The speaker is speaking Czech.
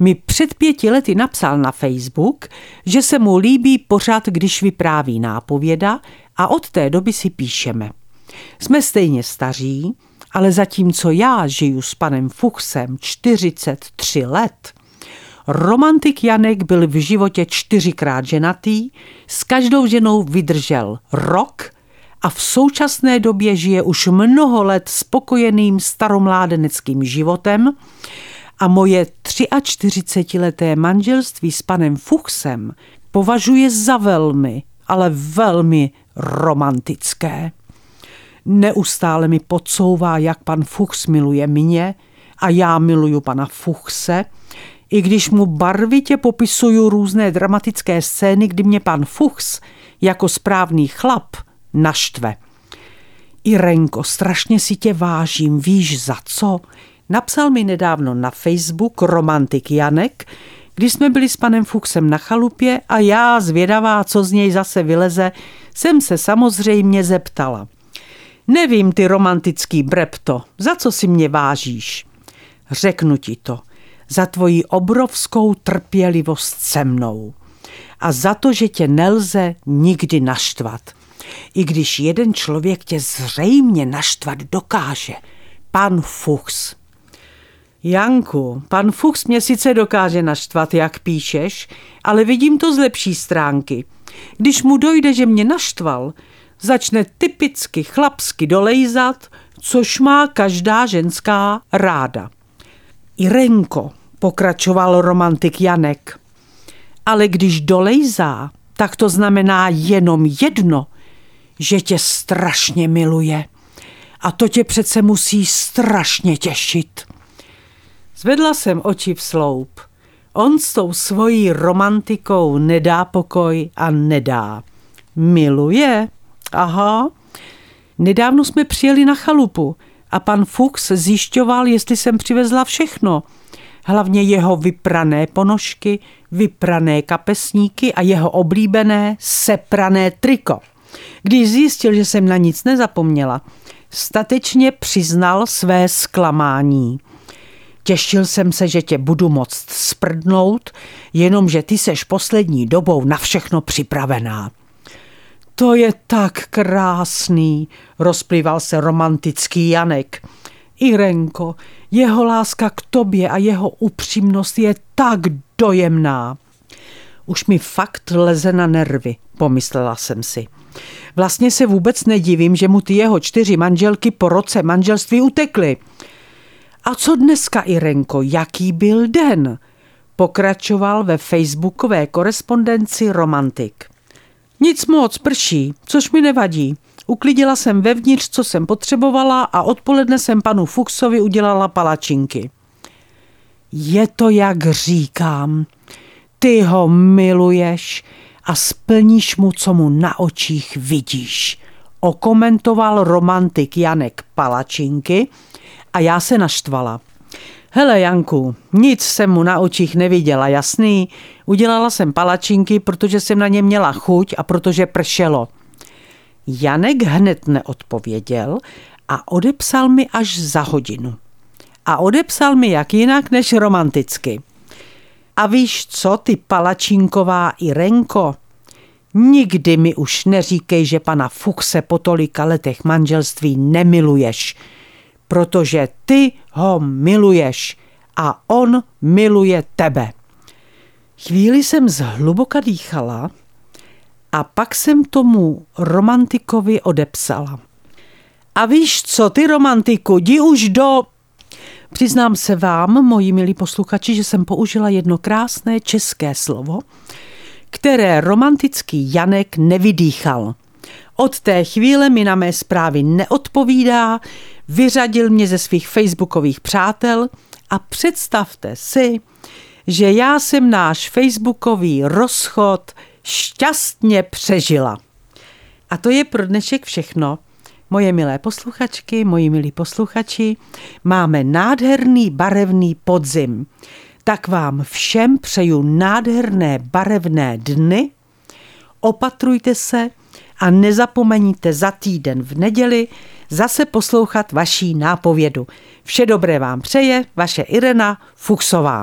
mi před pěti lety napsal na Facebook, že se mu líbí pořád, když vypráví nápověda a od té doby si píšeme. Jsme stejně staří, ale zatímco já žiju s panem Fuchsem 43 let, romantik Janek byl v životě čtyřikrát ženatý, s každou ženou vydržel rok a v současné době žije už mnoho let spokojeným staromládeneckým životem, a moje 43-leté manželství s panem Fuchsem považuje za velmi, ale velmi romantické. Neustále mi podsouvá, jak pan Fuchs miluje mě a já miluju pana Fuchse, i když mu barvitě popisuju různé dramatické scény, kdy mě pan Fuchs jako správný chlap naštve. Irenko, strašně si tě vážím, víš za co? Napsal mi nedávno na Facebook romantik Janek, když jsme byli s panem Fuchsem na chalupě a já, zvědavá, co z něj zase vyleze, jsem se samozřejmě zeptala. Nevím, ty romantický brepto, za co si mě vážíš? Řeknu ti to, za tvoji obrovskou trpělivost se mnou a za to, že tě nelze nikdy naštvat. I když jeden člověk tě zřejmě naštvat dokáže, pan Fuchs. Janku, pan Fuchs mě sice dokáže naštvat, jak píšeš, ale vidím to z lepší stránky. Když mu dojde, že mě naštval, začne typicky chlapsky dolejzat, což má každá ženská ráda. Irenko, pokračoval romantik Janek, ale když dolejzá, tak to znamená jenom jedno, že tě strašně miluje. A to tě přece musí strašně těšit. Zvedla jsem oči v sloup. On s tou svojí romantikou nedá pokoj a nedá. Miluje? Aha. Nedávno jsme přijeli na chalupu a pan Fuchs zjišťoval, jestli jsem přivezla všechno. Hlavně jeho vyprané ponožky, vyprané kapesníky a jeho oblíbené seprané triko. Když zjistil, že jsem na nic nezapomněla, statečně přiznal své zklamání. Těšil jsem se, že tě budu moct sprdnout, jenomže ty seš poslední dobou na všechno připravená. To je tak krásný, rozplýval se romantický Janek. Irenko, jeho láska k tobě a jeho upřímnost je tak dojemná. Už mi fakt leze na nervy, pomyslela jsem si. Vlastně se vůbec nedivím, že mu ty jeho čtyři manželky po roce manželství utekly. A co dneska, Irenko, jaký byl den? Pokračoval ve facebookové korespondenci romantik. Nic moc, prší, což mi nevadí. Uklidila jsem vevnitř, co jsem potřebovala a odpoledne jsem panu Fuchsovi udělala palačinky. Je to, jak říkám. Ty ho miluješ a splníš mu, co mu na očích vidíš. Okomentoval romantik Janek palačinky – a já se naštvala. Hele Janku, nic jsem mu na očích neviděla, jasný? Udělala jsem palačinky, protože jsem na ně měla chuť a protože pršelo. Janek hned neodpověděl a odepsal mi až za hodinu. A odepsal mi jak jinak než romanticky. A víš co, ty palačinková Irenko? Nikdy mi už neříkej, že pana Fuchse po tolika letech manželství nemiluješ protože ty ho miluješ a on miluje tebe. Chvíli jsem zhluboka dýchala a pak jsem tomu romantikovi odepsala. A víš co, ty romantiku, jdi už do... Přiznám se vám, moji milí posluchači, že jsem použila jedno krásné české slovo, které romantický Janek nevydýchal. Od té chvíle mi na mé zprávy neodpovídá, vyřadil mě ze svých facebookových přátel a představte si, že já jsem náš facebookový rozchod šťastně přežila. A to je pro dnešek všechno. Moje milé posluchačky, moji milí posluchači, máme nádherný barevný podzim. Tak vám všem přeju nádherné barevné dny, opatrujte se a nezapomeňte za týden v neděli zase poslouchat vaší nápovědu. Vše dobré vám přeje vaše Irena Fuchsová.